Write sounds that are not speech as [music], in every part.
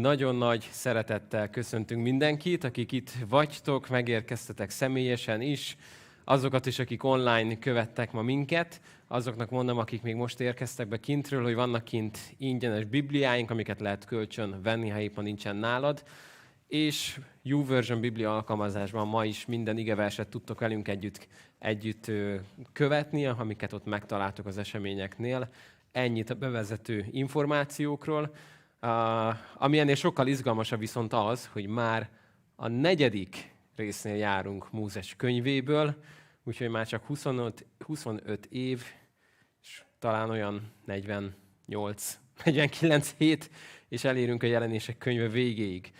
Nagyon nagy szeretettel köszöntünk mindenkit, akik itt vagytok, megérkeztetek személyesen is, azokat is, akik online követtek ma minket, azoknak mondom, akik még most érkeztek be kintről, hogy vannak kint ingyenes bibliáink, amiket lehet kölcsön venni, ha éppen nincsen nálad, és YouVersion Biblia alkalmazásban ma is minden igeverset tudtok velünk együtt, együtt követni, amiket ott megtaláltok az eseményeknél. Ennyit a bevezető információkról. Ami ennél sokkal izgalmasabb viszont az, hogy már a negyedik résznél járunk Mózes könyvéből, úgyhogy már csak 25, 25 év, és talán olyan 48, 49 hét, és elérünk a jelenések könyve végéig.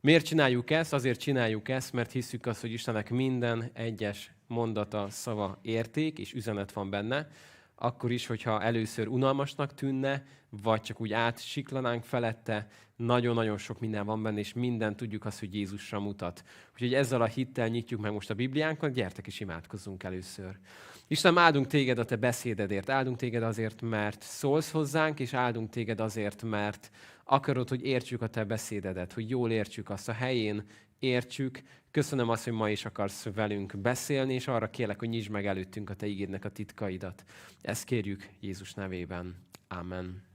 Miért csináljuk ezt? Azért csináljuk ezt, mert hiszük azt, hogy Istennek minden egyes mondata, szava érték, és üzenet van benne, akkor is, hogyha először unalmasnak tűnne, vagy csak úgy átsiklanánk felette, nagyon-nagyon sok minden van benne, és minden tudjuk azt, hogy Jézusra mutat. Úgyhogy ezzel a hittel nyitjuk meg most a Bibliánkat, gyertek is imádkozzunk először. Isten, áldunk téged a te beszédedért, áldunk téged azért, mert szólsz hozzánk, és áldunk téged azért, mert akarod, hogy értsük a te beszédedet, hogy jól értsük azt a helyén, értsük. Köszönöm azt, hogy ma is akarsz velünk beszélni, és arra kérlek, hogy nyisd meg előttünk a Te ígédnek a titkaidat. Ezt kérjük Jézus nevében. Amen.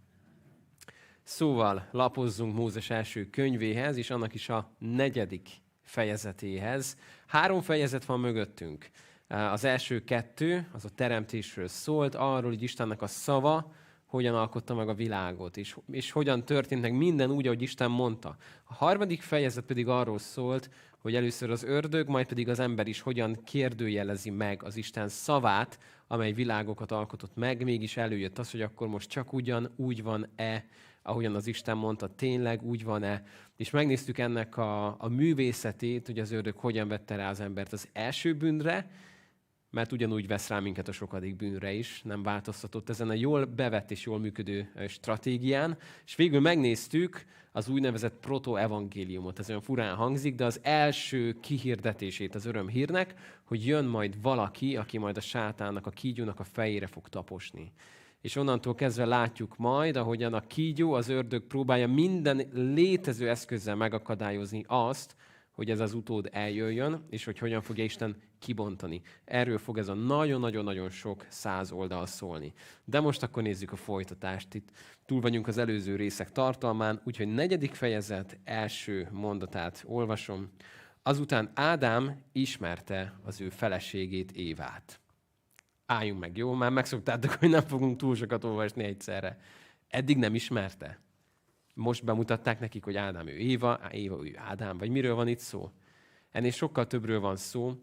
Szóval lapozzunk Mózes első könyvéhez, és annak is a negyedik fejezetéhez. Három fejezet van mögöttünk. Az első kettő, az a teremtésről szólt, arról, hogy Istennek a szava, hogyan alkotta meg a világot, és, és hogyan történt meg minden úgy, ahogy Isten mondta. A harmadik fejezet pedig arról szólt, hogy először az ördög, majd pedig az ember is hogyan kérdőjelezi meg az Isten szavát, amely világokat alkotott meg, mégis előjött az, hogy akkor most csak ugyan úgy van-e, ahogyan az Isten mondta, tényleg úgy van-e. És megnéztük ennek a, a művészetét, hogy az ördög hogyan vette rá az embert az első bűnre, mert ugyanúgy vesz rá minket a sokadik bűnre is, nem változtatott ezen a jól bevett és jól működő stratégián. És végül megnéztük az úgynevezett proto-evangéliumot. Ez olyan furán hangzik, de az első kihirdetését az örömhírnek, hogy jön majd valaki, aki majd a sátának, a kígyónak a fejére fog taposni. És onnantól kezdve látjuk majd, ahogyan a kígyó, az ördög próbálja minden létező eszközzel megakadályozni azt, hogy ez az utód eljöjjön, és hogy hogyan fogja Isten kibontani. Erről fog ez a nagyon-nagyon-nagyon sok száz oldal szólni. De most akkor nézzük a folytatást. Itt túl vagyunk az előző részek tartalmán, úgyhogy negyedik fejezet első mondatát olvasom. Azután Ádám ismerte az ő feleségét Évát. Álljunk meg, jó? Már megszoktátok, hogy nem fogunk túl sokat olvasni egyszerre. Eddig nem ismerte? most bemutatták nekik, hogy Ádám ő Éva, Éva ő Ádám, vagy miről van itt szó? Ennél sokkal többről van szó.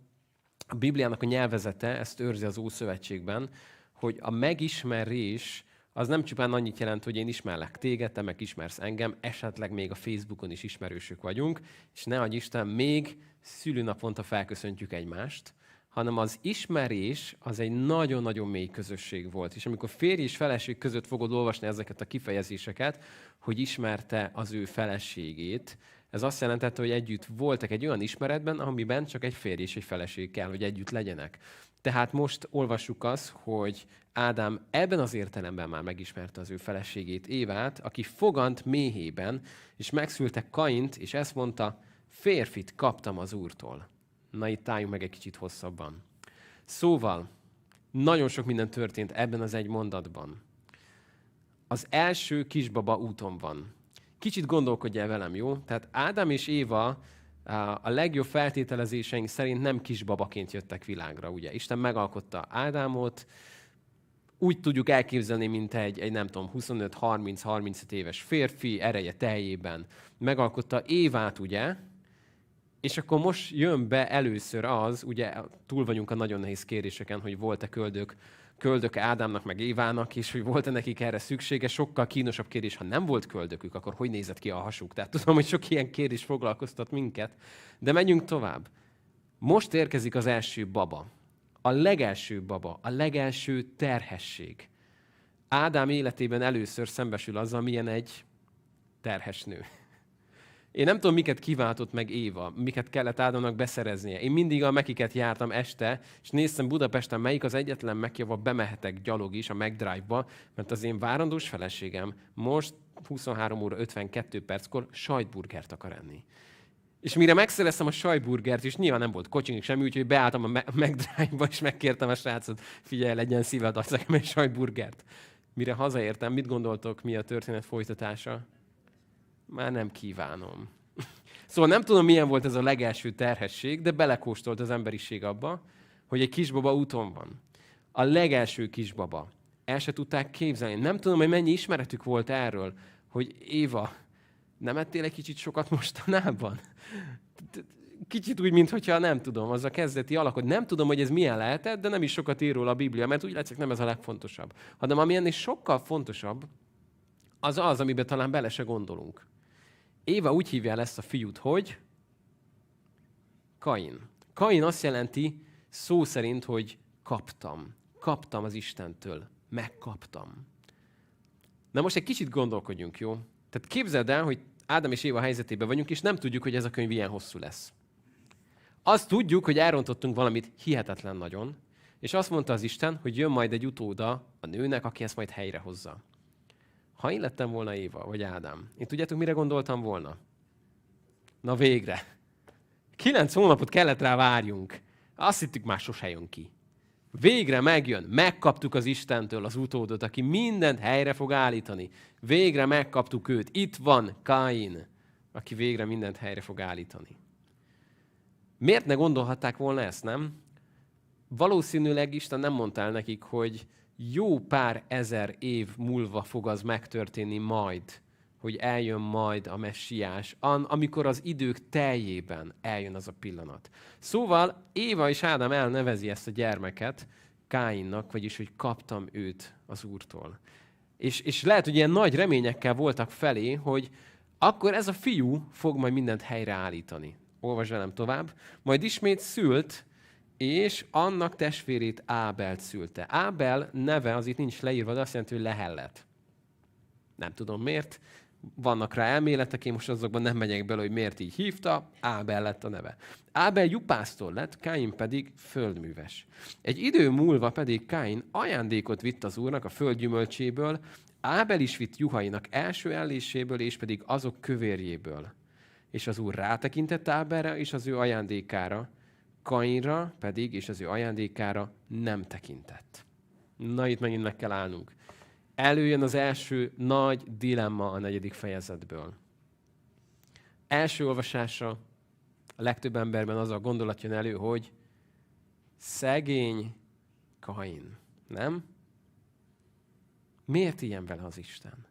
A Bibliának a nyelvezete ezt őrzi az Ószövetségben, hogy a megismerés az nem csupán annyit jelent, hogy én ismerlek téged, te meg ismersz engem, esetleg még a Facebookon is ismerősök vagyunk, és ne adj Isten, még szülőnaponta felköszöntjük egymást, hanem az ismerés az egy nagyon-nagyon mély közösség volt. És amikor férj és feleség között fogod olvasni ezeket a kifejezéseket, hogy ismerte az ő feleségét, ez azt jelentette, hogy együtt voltak egy olyan ismeretben, amiben csak egy férj és egy feleség kell, hogy együtt legyenek. Tehát most olvassuk azt, hogy Ádám ebben az értelemben már megismerte az ő feleségét, Évát, aki fogant méhében, és megszültek Kaint, és ezt mondta, férfit kaptam az úrtól. Na itt álljunk meg egy kicsit hosszabban. Szóval, nagyon sok minden történt ebben az egy mondatban. Az első kisbaba úton van. Kicsit gondolkodj el velem, jó? Tehát Ádám és Éva a legjobb feltételezéseink szerint nem kisbabaként jöttek világra, ugye? Isten megalkotta Ádámot, úgy tudjuk elképzelni, mint egy, egy nem tudom, 25-30-35 éves férfi, ereje teljében. Megalkotta Évát, ugye? És akkor most jön be először az, ugye túl vagyunk a nagyon nehéz kéréseken, hogy volt-e köldök, köldök Ádámnak meg Évának, és hogy volt-e nekik erre szüksége. Sokkal kínosabb kérdés, ha nem volt köldökük, akkor hogy nézett ki a hasuk? Tehát tudom, hogy sok ilyen kérdés foglalkoztat minket, de menjünk tovább. Most érkezik az első baba. A legelső baba, a legelső terhesség. Ádám életében először szembesül azzal, milyen egy terhes nő. Én nem tudom, miket kiváltott meg Éva, miket kellett Ádámnak beszereznie. Én mindig a mekiket jártam este, és néztem Budapesten, melyik az egyetlen meki, ahol bemehetek gyalog is a McDrive-ba, mert az én várandós feleségem most 23 óra 52 perckor sajtburgert akar enni. És mire megszereztem a sajtburgert, és nyilván nem volt kocsink semmi, úgyhogy beálltam a McDrive-ba, és megkértem a srácot, figyelj, legyen szíved, adsz nekem egy sajtburgert. Mire hazaértem, mit gondoltok, mi a történet folytatása? Már nem kívánom. [laughs] Szóval nem tudom, milyen volt ez a legelső terhesség, de belekóstolt az emberiség abba, hogy egy kisbaba úton van. A legelső kisbaba. El se tudták képzelni. Nem tudom, hogy mennyi ismeretük volt erről, hogy Éva, nem ettél egy kicsit sokat mostanában? [laughs] Kicsit úgy, mintha nem tudom, az a kezdeti alak, hogy nem tudom, hogy ez milyen lehetett, de nem is sokat ír róla a Biblia, mert úgy látszik, nem ez a legfontosabb. Hanem ami ennél sokkal fontosabb, az az, amiben talán bele se gondolunk. Éva úgy hívja el ezt a fiút, hogy Kain. Kain azt jelenti szó szerint, hogy kaptam. Kaptam az Istentől. Megkaptam. Na most egy kicsit gondolkodjunk, jó? Tehát képzeld el, hogy Ádám és Éva helyzetében vagyunk, és nem tudjuk, hogy ez a könyv ilyen hosszú lesz. Azt tudjuk, hogy elrontottunk valamit hihetetlen nagyon, és azt mondta az Isten, hogy jön majd egy utóda a nőnek, aki ezt majd helyrehozza. Ha én lettem volna Éva, vagy Ádám, én tudjátok, mire gondoltam volna? Na végre. Kilenc hónapot kellett rá várjunk. Azt hittük, már sose jön ki. Végre megjön, megkaptuk az Istentől az utódot, aki mindent helyre fog állítani. Végre megkaptuk őt. Itt van Kain, aki végre mindent helyre fog állítani. Miért ne gondolhatták volna ezt, nem? Valószínűleg Isten nem mondta el nekik, hogy jó pár ezer év múlva fog az megtörténni majd, hogy eljön majd a messiás, amikor az idők teljében eljön az a pillanat. Szóval Éva és Ádám elnevezi ezt a gyermeket Káinnak, vagyis, hogy kaptam őt az Úrtól. És, és lehet, hogy ilyen nagy reményekkel voltak felé, hogy akkor ez a fiú fog majd mindent helyreállítani. Olvasd velem tovább. Majd ismét szült és annak testvérét Ábelt szülte. Ábel neve az itt nincs leírva, de azt jelenti, hogy lehellet. Nem tudom miért, vannak rá elméletek, én most azokban nem megyek bele, hogy miért így hívta, Ábel lett a neve. Ábel jupásztor lett, Káin pedig földműves. Egy idő múlva pedig Káin ajándékot vitt az úrnak a földgyümölcséből, Ábel is vitt juhainak első elléséből, és pedig azok kövérjéből. És az úr rátekintett Ábelre és az ő ajándékára, Kainra pedig, és az ő ajándékára nem tekintett. Na, itt megint meg kell állnunk. Előjön az első nagy dilemma a negyedik fejezetből. Első olvasásra a legtöbb emberben az a gondolat jön elő, hogy szegény Kain. Nem? Miért ilyen vele az Isten?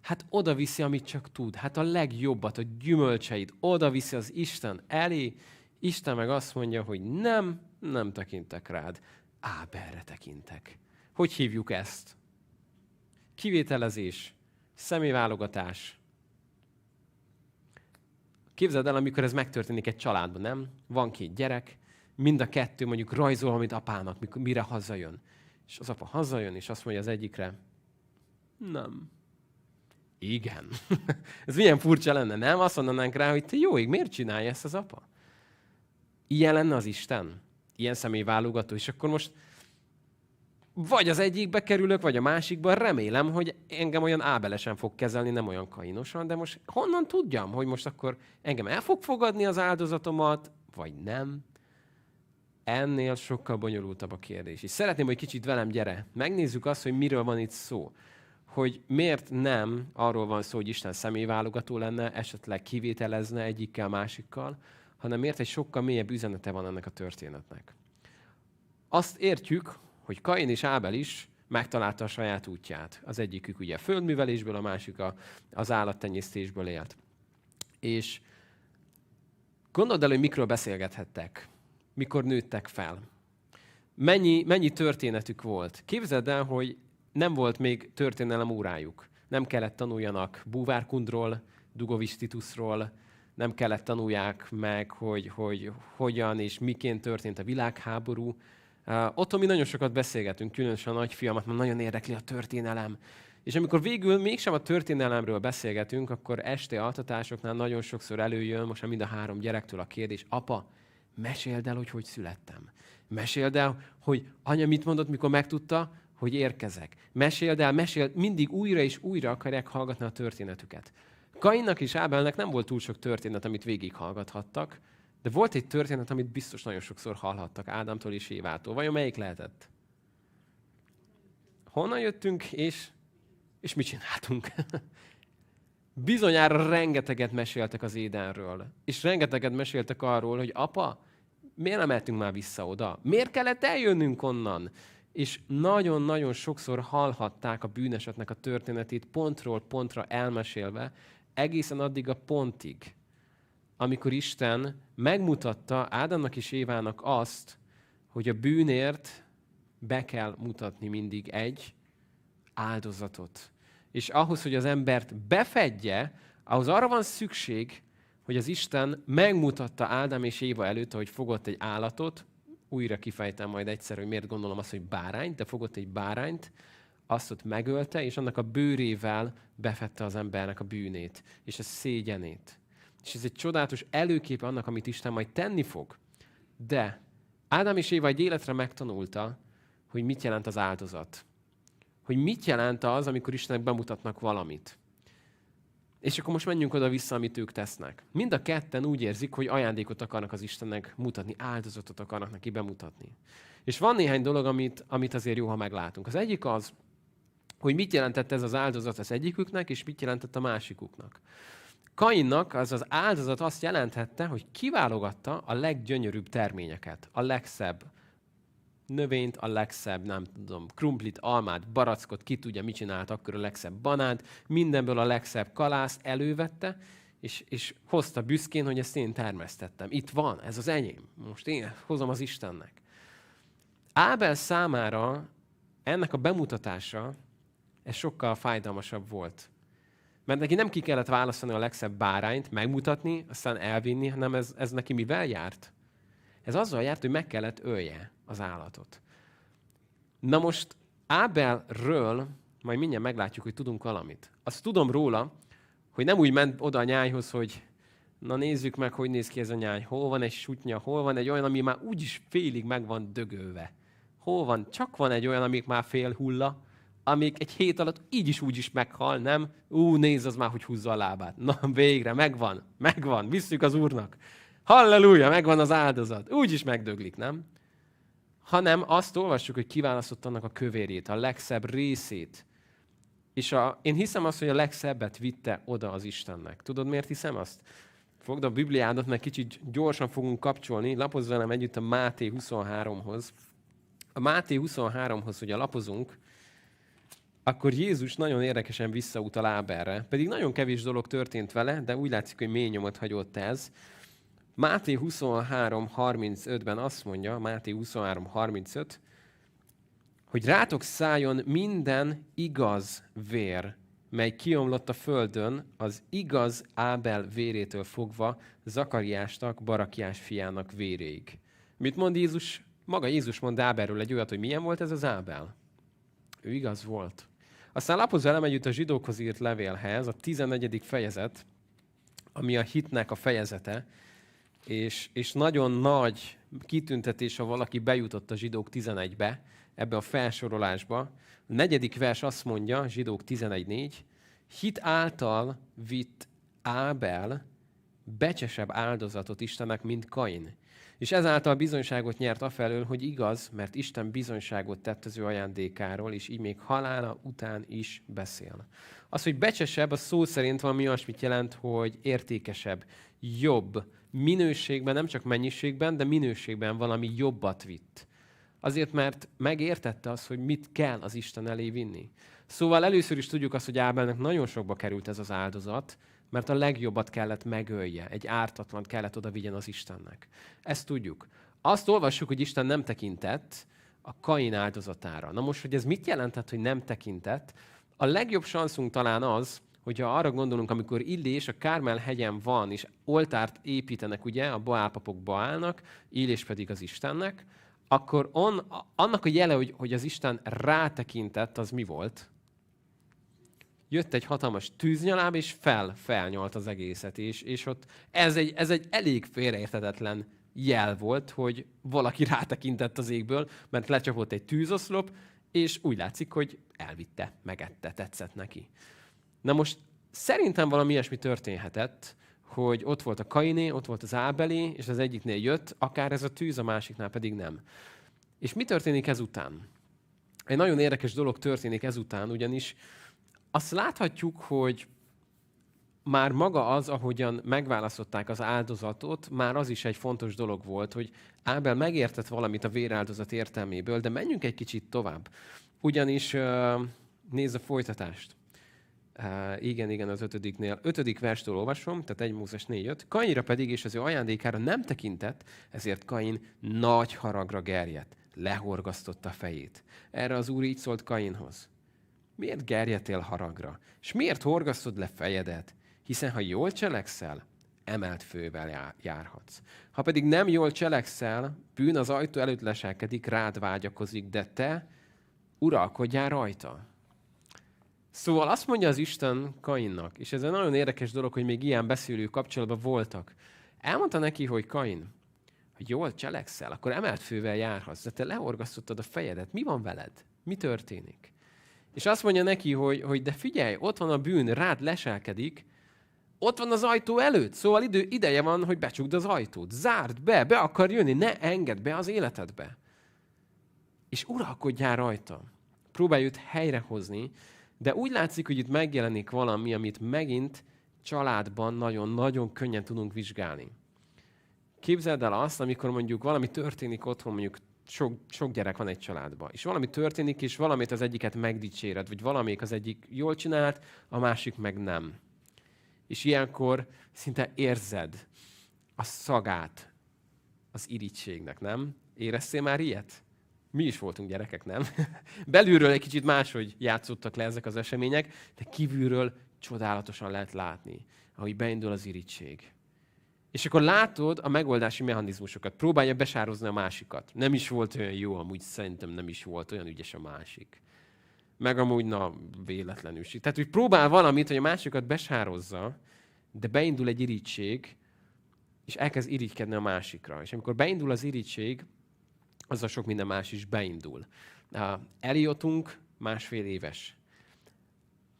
Hát oda viszi, amit csak tud. Hát a legjobbat, a gyümölcseit oda viszi az Isten elé, Isten meg azt mondja, hogy nem, nem tekintek rád. Áberre tekintek. Hogy hívjuk ezt? Kivételezés, személyválogatás. Képzeld el, amikor ez megtörténik egy családban, nem? Van két gyerek, mind a kettő mondjuk rajzol amit apának, mikor, mire hazajön. És az apa hazajön, és azt mondja az egyikre, nem. Igen. [laughs] ez milyen furcsa lenne, nem? Azt mondanánk rá, hogy te jó ég, miért csinálja ezt az apa? Ilyen lenne az Isten? Ilyen személyválogató? És akkor most vagy az egyikbe kerülök, vagy a másikba. Remélem, hogy engem olyan ábelesen fog kezelni, nem olyan kainosan, de most honnan tudjam, hogy most akkor engem el fog fogadni az áldozatomat, vagy nem? Ennél sokkal bonyolultabb a kérdés. És szeretném, hogy kicsit velem gyere. Megnézzük azt, hogy miről van itt szó. Hogy miért nem arról van szó, hogy Isten személyválogató lenne, esetleg kivételezne egyikkel, másikkal, hanem miért egy sokkal mélyebb üzenete van ennek a történetnek. Azt értjük, hogy Kain és Ábel is megtalálta a saját útját. Az egyikük ugye a földművelésből, a másik a, az állattenyésztésből élt. És gondold el, hogy mikről beszélgethettek, mikor nőttek fel. Mennyi, mennyi történetük volt. Képzeld el, hogy nem volt még történelem órájuk. Nem kellett tanuljanak búvárkundról, dugovistitusról, nem kellett tanulják meg, hogy, hogy hogyan és miként történt a világháború. Otthon mi nagyon sokat beszélgetünk, különösen a nagyfiamat, mert nagyon érdekli a történelem. És amikor végül mégsem a történelemről beszélgetünk, akkor este altatásoknál nagyon sokszor előjön, most mind a három gyerektől a kérdés, apa, meséld el, hogy hogy születtem. Meséld el, hogy anya mit mondott, mikor megtudta, hogy érkezek. Meséld el, meséld, mindig újra és újra akarják hallgatni a történetüket. Kainnak és Ábelnek nem volt túl sok történet, amit végighallgathattak, de volt egy történet, amit biztos nagyon sokszor hallhattak Ádámtól és Évától. Vajon melyik lehetett? Honnan jöttünk, és, és mit csináltunk? [laughs] Bizonyára rengeteget meséltek az Édenről. És rengeteget meséltek arról, hogy apa, miért nem mehetünk már vissza oda? Miért kellett eljönnünk onnan? És nagyon-nagyon sokszor hallhatták a bűnesetnek a történetét pontról pontra elmesélve, egészen addig a pontig, amikor Isten megmutatta Ádámnak és Évának azt, hogy a bűnért be kell mutatni mindig egy áldozatot. És ahhoz, hogy az embert befedje, ahhoz arra van szükség, hogy az Isten megmutatta Ádám és Éva előtt, hogy fogott egy állatot, újra kifejtem majd egyszer, hogy miért gondolom azt, hogy bárányt, de fogott egy bárányt, azt ott megölte, és annak a bőrével befette az embernek a bűnét, és a szégyenét. És ez egy csodálatos előkép annak, amit Isten majd tenni fog. De Ádám és Éva egy életre megtanulta, hogy mit jelent az áldozat. Hogy mit jelent az, amikor Istennek bemutatnak valamit. És akkor most menjünk oda-vissza, amit ők tesznek. Mind a ketten úgy érzik, hogy ajándékot akarnak az Istennek mutatni, áldozatot akarnak neki bemutatni. És van néhány dolog, amit, amit azért jó, ha meglátunk. Az egyik az, hogy mit jelentett ez az áldozat az egyiküknek, és mit jelentett a másikuknak. Kainnak az az áldozat azt jelenthette, hogy kiválogatta a leggyönyörűbb terményeket, a legszebb növényt, a legszebb, nem tudom, krumplit, almát, barackot, ki tudja, mit csinált akkor a legszebb banánt, mindenből a legszebb kalászt elővette, és, és hozta büszkén, hogy ezt én termesztettem. Itt van, ez az enyém. Most én hozom az Istennek. Ábel számára ennek a bemutatása, ez sokkal fájdalmasabb volt. Mert neki nem ki kellett választani a legszebb bárányt, megmutatni, aztán elvinni, hanem ez, ez neki mivel járt? Ez azzal járt, hogy meg kellett ölje az állatot. Na most Ábelről majd mindjárt meglátjuk, hogy tudunk valamit. Azt tudom róla, hogy nem úgy ment oda a nyájhoz, hogy na nézzük meg, hogy néz ki ez a nyáj. Hol van egy sutnya, hol van egy olyan, ami már úgyis félig meg van dögölve. Hol van? Csak van egy olyan, amik már fél hulla, amik egy hét alatt így is úgy is meghal, nem? Ú, nézd az már, hogy húzza a lábát. Na, végre, megvan, megvan, visszük az Úrnak. Halleluja, megvan az áldozat. Úgy is megdöglik, nem? Hanem azt olvassuk, hogy kiválasztott annak a kövérét, a legszebb részét. És a, én hiszem azt, hogy a legszebbet vitte oda az Istennek. Tudod, miért hiszem azt? Fogd a Bibliádat, mert kicsit gyorsan fogunk kapcsolni. Lapozz velem együtt a Máté 23-hoz. A Máté 23-hoz, hogy a lapozunk, akkor Jézus nagyon érdekesen visszautal Áberre. Pedig nagyon kevés dolog történt vele, de úgy látszik, hogy mély nyomot hagyott ez. Máté 23.35-ben azt mondja, Máté 23.35, hogy rátok szálljon minden igaz vér, mely kiomlott a földön, az igaz Ábel vérétől fogva Zakariásnak, Barakiás fiának véréig. Mit mond Jézus? Maga Jézus mond Ábelről egy olyat, hogy milyen volt ez az Ábel. Ő igaz volt. Aztán lapozz velem együtt a zsidókhoz írt levélhez, a 14. fejezet, ami a hitnek a fejezete, és, és nagyon nagy kitüntetés, ha valaki bejutott a zsidók 11-be, ebbe a felsorolásba. A negyedik vers azt mondja, zsidók 11.4, hit által vitt Ábel becsesebb áldozatot Istennek, mint Kain. És ezáltal bizonyságot nyert afelől, hogy igaz, mert Isten bizonyságot tett az ő ajándékáról, és így még halála után is beszél. Az, hogy becsesebb, a szó szerint valami olyasmit jelent, hogy értékesebb, jobb, minőségben, nem csak mennyiségben, de minőségben valami jobbat vitt. Azért, mert megértette azt, hogy mit kell az Isten elé vinni. Szóval először is tudjuk azt, hogy Ábelnek nagyon sokba került ez az áldozat, mert a legjobbat kellett megölje, egy ártatlant kellett oda vigyen az Istennek. Ezt tudjuk. Azt olvassuk, hogy Isten nem tekintett a Kain áldozatára. Na most, hogy ez mit jelentett, hogy nem tekintett? A legjobb szanszunk talán az, hogyha arra gondolunk, amikor Illés a Kármel hegyen van, és oltárt építenek, ugye, a Baálpapok Baálnak, Illés pedig az Istennek, akkor on, annak a jele, hogy, hogy az Isten rátekintett, az mi volt? Jött egy hatalmas tűznyaláb, és fel, felnyalt az egészet. És, és ott ez egy, ez egy elég félreértetetlen jel volt, hogy valaki [laughs] rátekintett az égből, mert lecsapott egy tűzoszlop, és úgy látszik, hogy elvitte, megette, tetszett neki. Na most szerintem valami ilyesmi történhetett, hogy ott volt a Kainé, ott volt az Ábeli, és az egyiknél jött, akár ez a tűz, a másiknál pedig nem. És mi történik ezután? Egy nagyon érdekes dolog történik ezután, ugyanis azt láthatjuk, hogy már maga az, ahogyan megválasztották az áldozatot, már az is egy fontos dolog volt, hogy Ábel megértett valamit a véráldozat értelméből, de menjünk egy kicsit tovább. Ugyanis nézd a folytatást. Igen, igen, az ötödiknél. Ötödik verstől olvasom, tehát egy Mózes 4 Kainra pedig és az ő ajándékára nem tekintett, ezért Kain nagy haragra gerjedt, lehorgasztotta a fejét. Erre az úr így szólt Kainhoz. Miért gerjedtél haragra? És miért horgasztod le fejedet? Hiszen ha jól cselekszel, emelt fővel járhatsz. Ha pedig nem jól cselekszel, bűn az ajtó előtt leselkedik, rád vágyakozik, de te uralkodjál rajta. Szóval azt mondja az Isten Kainnak, és ez egy nagyon érdekes dolog, hogy még ilyen beszélő kapcsolatban voltak. Elmondta neki, hogy Kain, ha jól cselekszel, akkor emelt fővel járhatsz, de te leorgasztottad a fejedet. Mi van veled? Mi történik? És azt mondja neki, hogy, hogy de figyelj, ott van a bűn, rád leselkedik, ott van az ajtó előtt, szóval idő, ideje van, hogy becsukd az ajtót. Zárd be, be akar jönni, ne engedd be az életedbe. És uralkodjál rajta. Próbálj őt helyrehozni, de úgy látszik, hogy itt megjelenik valami, amit megint családban nagyon-nagyon könnyen tudunk vizsgálni. Képzeld el azt, amikor mondjuk valami történik otthon, mondjuk sok, sok gyerek van egy családban, és valami történik, és valamit az egyiket megdicséred, vagy valamelyik az egyik jól csinált, a másik meg nem. És ilyenkor szinte érzed a szagát az irítségnek, nem? Éreztél már ilyet? Mi is voltunk gyerekek, nem? [laughs] Belülről egy kicsit máshogy játszottak le ezek az események, de kívülről csodálatosan lehet látni, ahogy beindul az irítség. És akkor látod a megoldási mechanizmusokat. Próbálja besározni a másikat. Nem is volt olyan jó, amúgy szerintem nem is volt olyan ügyes a másik. Meg amúgy, na, véletlenül. Tehát, hogy próbál valamit, hogy a másikat besározza, de beindul egy irítség, és elkezd irigykedni a másikra. És amikor beindul az irítség, a sok minden más is beindul. Eliotunk másfél éves.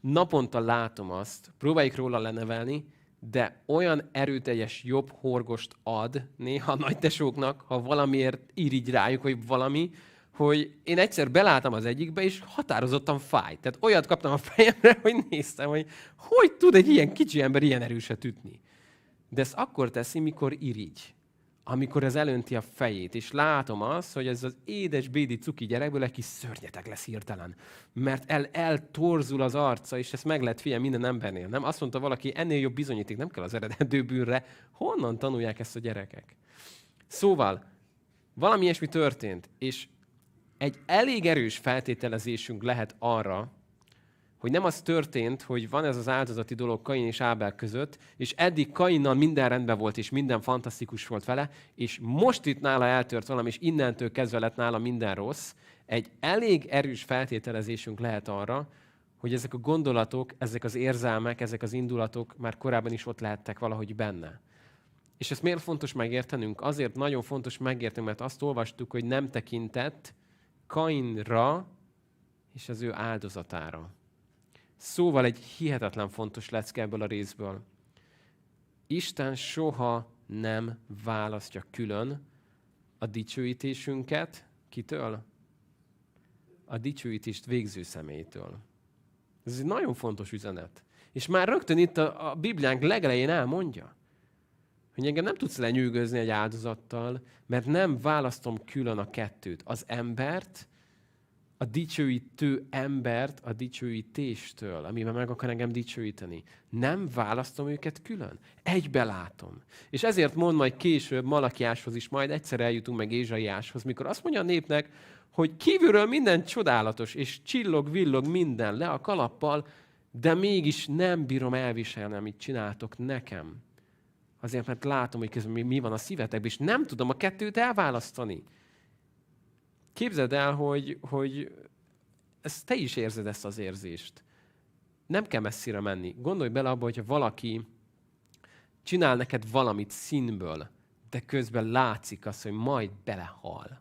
Naponta látom azt, próbáljuk róla lenevelni, de olyan erőteljes jobb horgost ad néha a nagytesóknak, ha valamiért irigy rájuk, hogy valami, hogy én egyszer beláttam az egyikbe, és határozottan fáj. Tehát olyat kaptam a fejemre, hogy néztem, hogy hogy tud egy ilyen kicsi ember ilyen erőset ütni. De ezt akkor teszi, mikor irigy amikor ez elönti a fejét, és látom azt, hogy ez az édes bédi cuki gyerekből egy kis szörnyeteg lesz hirtelen. Mert el, eltorzul az arca, és ezt meg lehet figyelni minden embernél. Nem? Azt mondta valaki, ennél jobb bizonyíték nem kell az eredendő bűnre. Honnan tanulják ezt a gyerekek? Szóval, valami ilyesmi történt, és egy elég erős feltételezésünk lehet arra, hogy nem az történt, hogy van ez az áldozati dolog Kain és Ábel között, és eddig Kainnal minden rendben volt, és minden fantasztikus volt vele, és most itt nála eltört valami, és innentől kezdve lett nála minden rossz. Egy elég erős feltételezésünk lehet arra, hogy ezek a gondolatok, ezek az érzelmek, ezek az indulatok már korábban is ott lehettek valahogy benne. És ezt miért fontos megértenünk? Azért nagyon fontos megértenünk, mert azt olvastuk, hogy nem tekintett Kainra és az ő áldozatára. Szóval egy hihetetlen fontos lecke ebből a részből. Isten soha nem választja külön a dicsőítésünket kitől? A dicsőítést végző személytől. Ez egy nagyon fontos üzenet. És már rögtön itt a, a Bibliánk legelején elmondja, hogy engem nem tudsz lenyűgözni egy áldozattal, mert nem választom külön a kettőt, az embert a dicsőítő embert a dicsőítéstől, amiben meg akar engem dicsőíteni. Nem választom őket külön. Egybe látom. És ezért mond majd később Malakiáshoz is, majd egyszer eljutunk meg Ézsaiáshoz, mikor azt mondja a népnek, hogy kívülről minden csodálatos, és csillog, villog minden le a kalappal, de mégis nem bírom elviselni, amit csináltok nekem. Azért, mert látom, hogy közben mi van a szívetekben, és nem tudom a kettőt elválasztani. Képzeld el, hogy, hogy ezt te is érzed ezt az érzést. nem kell messzire menni. Gondolj bele abba, hogyha valaki csinál neked valamit színből, de közben látszik az, hogy majd belehal,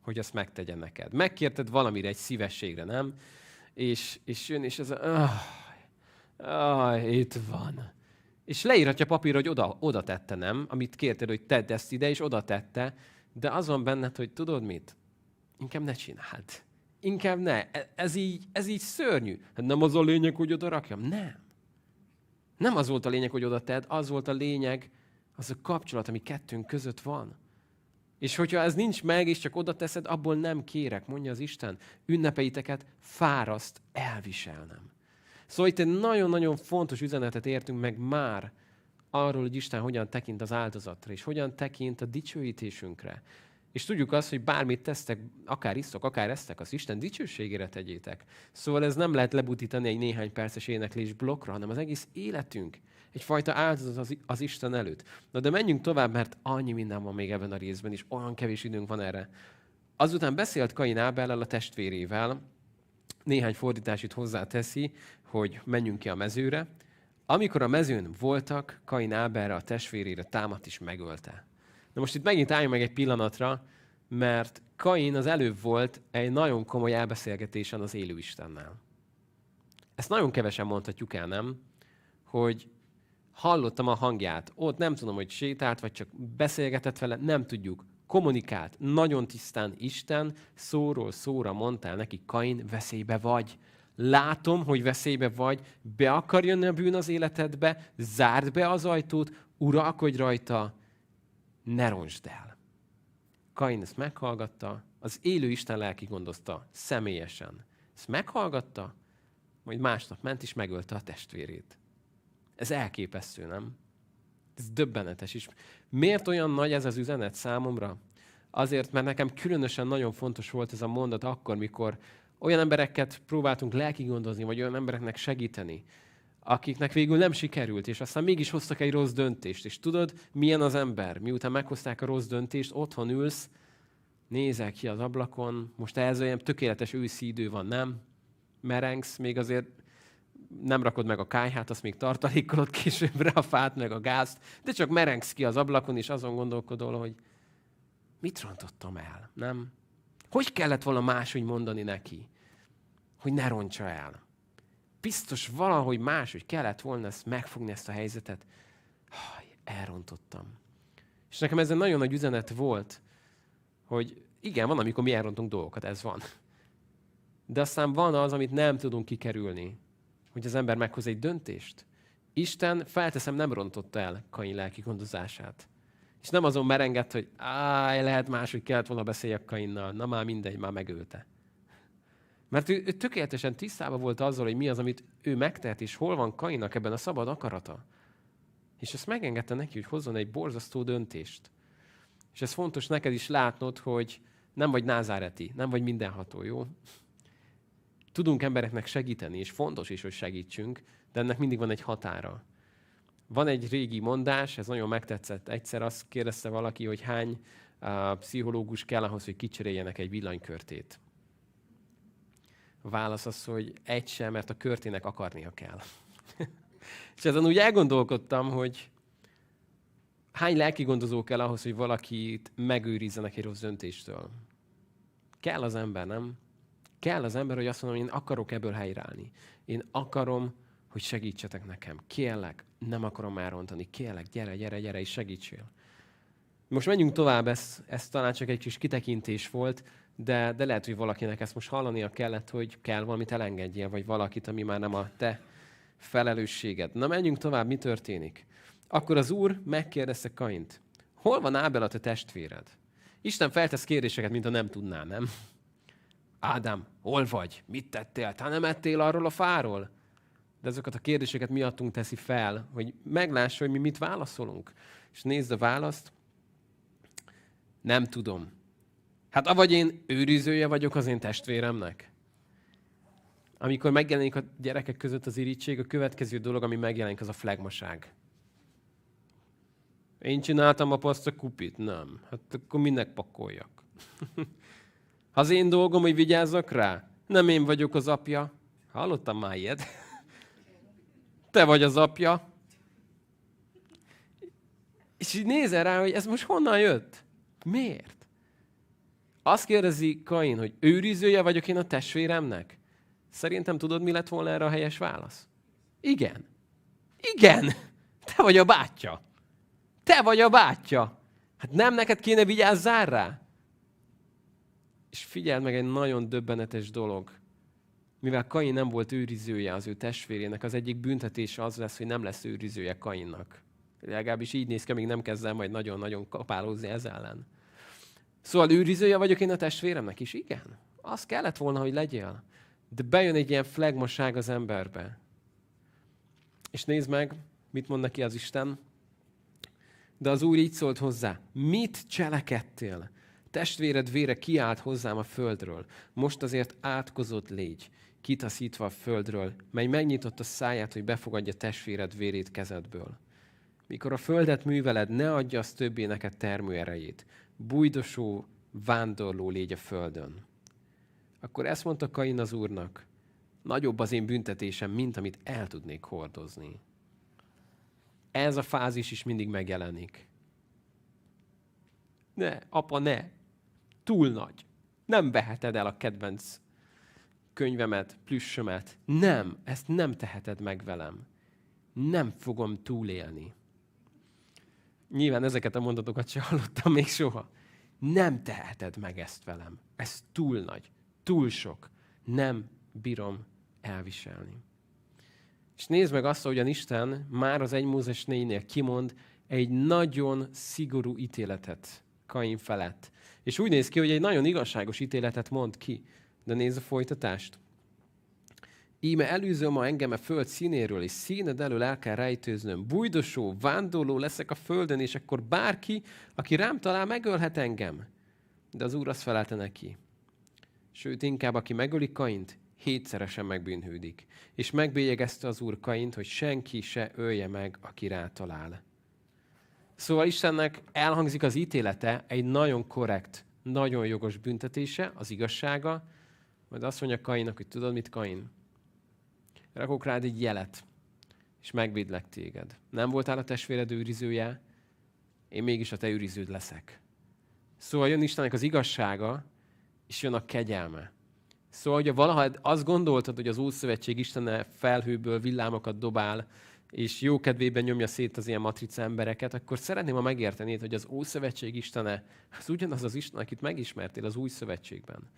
hogy azt megtegye neked. Megkérted valamire, egy szívességre, nem? És, és jön, és ez a... Ah, ah, itt van. És leírhatja papírra, hogy oda, oda tette, nem? Amit kérted, hogy tedd ezt ide, és oda tette. De az van benned, hogy tudod mit? Inkább ne csináld. Inkább ne. E, ez így, ez így szörnyű. Hát nem az a lényeg, hogy oda rakjam? Nem. Nem az volt a lényeg, hogy oda tedd, az volt a lényeg, az a kapcsolat, ami kettőnk között van. És hogyha ez nincs meg, és csak oda teszed, abból nem kérek, mondja az Isten. Ünnepeiteket fáraszt elviselnem. Szóval itt egy nagyon-nagyon fontos üzenetet értünk meg már arról, hogy Isten hogyan tekint az áldozatra, és hogyan tekint a dicsőítésünkre. És tudjuk azt, hogy bármit tesztek, akár isztok, akár esztek, az Isten dicsőségére tegyétek. Szóval ez nem lehet lebutítani egy néhány perces éneklés blokkra, hanem az egész életünk egyfajta áldozat az, az Isten előtt. Na de menjünk tovább, mert annyi minden van még ebben a részben, és olyan kevés időnk van erre. Azután beszélt Kain Ábellel a testvérével, néhány fordítás hozzáteszi, hogy menjünk ki a mezőre. Amikor a mezőn voltak, Kain Ábelre, a testvérére támadt és megölte. Na most itt megint álljunk meg egy pillanatra, mert Kain az előbb volt egy nagyon komoly elbeszélgetésen az élő Istennel. Ezt nagyon kevesen mondhatjuk el, nem? Hogy hallottam a hangját. Ott nem tudom, hogy sétált, vagy csak beszélgetett vele, nem tudjuk. Kommunikált. Nagyon tisztán Isten szóról szóra mondta el neki, Kain, veszélybe vagy. Látom, hogy veszélybe vagy, be akar jönni a bűn az életedbe, zárd be az ajtót, uralkodj rajta, ne roncsd el. Kain ezt meghallgatta, az élő Isten lelki gondozta személyesen. Ezt meghallgatta, majd másnap ment és megölte a testvérét. Ez elképesztő, nem? Ez döbbenetes is. Miért olyan nagy ez az üzenet számomra? Azért, mert nekem különösen nagyon fontos volt ez a mondat akkor, mikor olyan embereket próbáltunk lelki gondozni, vagy olyan embereknek segíteni, akiknek végül nem sikerült, és aztán mégis hoztak egy rossz döntést. És tudod, milyen az ember? Miután meghozták a rossz döntést, otthon ülsz, nézel ki az ablakon, most ez olyan tökéletes őszi idő van, nem? Merengsz, még azért nem rakod meg a kájhát, azt még tartalékolod [laughs] későbbre a fát, meg a gázt, de csak merengsz ki az ablakon, és azon gondolkodol, hogy mit rontottam el, nem? Hogy kellett volna máshogy mondani neki, hogy ne rontsa el? Biztos valahogy máshogy kellett volna ezt megfogni ezt a helyzetet. Haj, elrontottam. És nekem ez egy nagyon nagy üzenet volt, hogy igen, van, amikor mi elrontunk dolgokat, ez van. De aztán van az, amit nem tudunk kikerülni hogy az ember meghoz egy döntést. Isten, felteszem, nem rontotta el Kain lelki gondozását. És nem azon merengett, hogy áj, lehet máshogy kellett volna beszéljek Kainnal. Na már mindegy, már megölte. Mert ő, ő tökéletesen tisztában volt azzal, hogy mi az, amit ő megtehet, és hol van Kainnak ebben a szabad akarata. És ezt megengedte neki, hogy hozzon egy borzasztó döntést. És ez fontos neked is látnod, hogy nem vagy názáreti, nem vagy mindenható, jó? Tudunk embereknek segíteni, és fontos is, hogy segítsünk, de ennek mindig van egy határa. Van egy régi mondás, ez nagyon megtetszett. Egyszer azt kérdezte valaki, hogy hány uh, pszichológus kell ahhoz, hogy kicseréljenek egy villanykörtét. Válasz az, hogy egy sem, mert a körtének akarnia kell. [laughs] és ezen úgy elgondolkodtam, hogy hány lelki gondozó kell ahhoz, hogy valakit megőrizzenek egy rossz döntéstől. Kell az ember, nem? Kell az ember, hogy azt mondom, hogy én akarok ebből helyreállni. Én akarom, hogy segítsetek nekem. Kérlek, nem akarom elrontani. Kérlek, gyere, gyere, gyere, és segítsél. Most menjünk tovább, ez, ez talán csak egy kis kitekintés volt, de, de lehet, hogy valakinek ezt most hallania kellett, hogy kell valamit elengedjél, vagy valakit, ami már nem a te felelősséged. Na, menjünk tovább, mi történik? Akkor az úr megkérdezte Kaint, hol van Ábel a te testvéred? Isten feltesz kérdéseket, mint a nem tudná, nem? Ádám, hol vagy? Mit tettél? Te nem ettél arról a fáról? De ezeket a kérdéseket miattunk teszi fel, hogy meglássa, hogy mi mit válaszolunk. És nézd a választ. Nem tudom. Hát avagy én őrizője vagyok az én testvéremnek. Amikor megjelenik a gyerekek között az irítség, a következő dolog, ami megjelenik, az a flagmaság. Én csináltam a paszta kupit? Nem. Hát akkor minek pakoljak? [laughs] Az én dolgom, hogy vigyázzak rá, nem én vagyok az apja. Hallottam már ilyet. [laughs] te vagy az apja. És így nézel rá, hogy ez most honnan jött? Miért? Azt kérdezi Kain, hogy őrizője vagyok én a testvéremnek? Szerintem tudod, mi lett volna erre a helyes válasz? Igen. Igen. Te vagy a bátyja. Te vagy a bátyja. Hát nem neked kéne vigyázzál rá? És figyeld meg egy nagyon döbbenetes dolog. Mivel Kain nem volt őrizője az ő testvérének, az egyik büntetése az lesz, hogy nem lesz őrizője Kainnak. Legalábbis így néz ki, még nem kezdem majd nagyon-nagyon kapálózni ez ellen. Szóval őrizője vagyok én a testvéremnek is? Igen. Az kellett volna, hogy legyél. De bejön egy ilyen flagmaság az emberbe. És nézd meg, mit mond neki az Isten. De az Úr így szólt hozzá, mit cselekedtél? Testvéred vére kiállt hozzám a földről. Most azért átkozott légy, kitaszítva a földről, mely megnyitott a száját, hogy befogadja testvéred vérét kezedből. Mikor a földet műveled, ne adja az többé neked termőerejét. Bújdosó, vándorló légy a földön. Akkor ezt mondta Kain az úrnak, nagyobb az én büntetésem, mint amit el tudnék hordozni. Ez a fázis is mindig megjelenik. Ne, apa, ne. Túl nagy. Nem veheted el a kedvenc könyvemet, plüssömet. Nem, ezt nem teheted meg velem. Nem fogom túlélni. Nyilván ezeket a mondatokat sem hallottam még soha. Nem teheted meg ezt velem. Ez túl nagy, túl sok. Nem bírom elviselni. És nézd meg azt, ahogyan Isten már az egy Mózes négynél kimond egy nagyon szigorú ítéletet Kain felett. És úgy néz ki, hogy egy nagyon igazságos ítéletet mond ki. De nézd a folytatást. Íme előzöm ma engem a föld színéről, és színed elől el kell rejtőznöm. Bújdosó, vándorló leszek a földön, és akkor bárki, aki rám talál, megölhet engem. De az Úr azt felelte neki. Sőt, inkább aki megöli Kaint, hétszeresen megbűnhődik. És megbélyegezte az Úr Kaint, hogy senki se ölje meg, aki rá talál. Szóval Istennek elhangzik az ítélete, egy nagyon korrekt, nagyon jogos büntetése, az igazsága, majd azt mondja Kainnak, hogy tudod mit, Kain? Rakok rád egy jelet, és megvédlek téged. Nem voltál a testvéred őrizője, én mégis a te őriződ leszek. Szóval jön Istennek az igazsága, és jön a kegyelme. Szóval, hogyha valaha azt gondoltad, hogy az Ószövetség Istene felhőből villámokat dobál, és jó kedvében nyomja szét az ilyen matrica embereket, akkor szeretném, ha megértenéd, hogy az Ószövetség Istene az ugyanaz az Isten, akit megismertél az Új Szövetségben.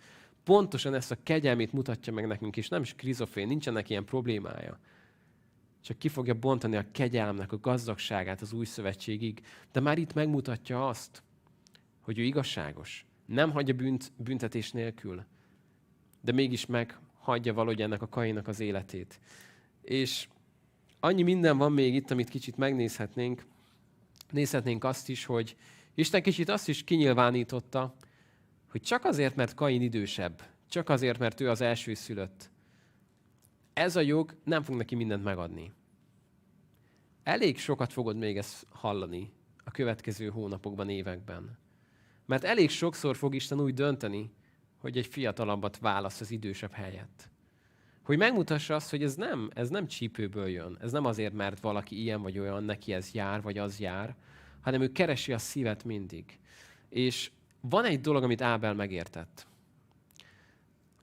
Pontosan ezt a kegyelmét mutatja meg nekünk, és nem is krizofén, nincsenek ilyen problémája. Csak ki fogja bontani a kegyelmnek a gazdagságát az Új Szövetségig, de már itt megmutatja azt, hogy ő igazságos. Nem hagyja bűnt, büntetés nélkül, de mégis meghagyja valahogy ennek a kainak az életét. És annyi minden van még itt, amit kicsit megnézhetnénk. Nézhetnénk azt is, hogy Isten kicsit azt is kinyilvánította, hogy csak azért, mert Kain idősebb, csak azért, mert ő az első szülött, ez a jog nem fog neki mindent megadni. Elég sokat fogod még ezt hallani a következő hónapokban, években. Mert elég sokszor fog Isten úgy dönteni, hogy egy fiatalabbat választ az idősebb helyett. Hogy megmutassa azt, hogy ez nem, ez nem csípőből jön. Ez nem azért, mert valaki ilyen vagy olyan, neki ez jár, vagy az jár, hanem ő keresi a szívet mindig. És van egy dolog, amit Ábel megértett.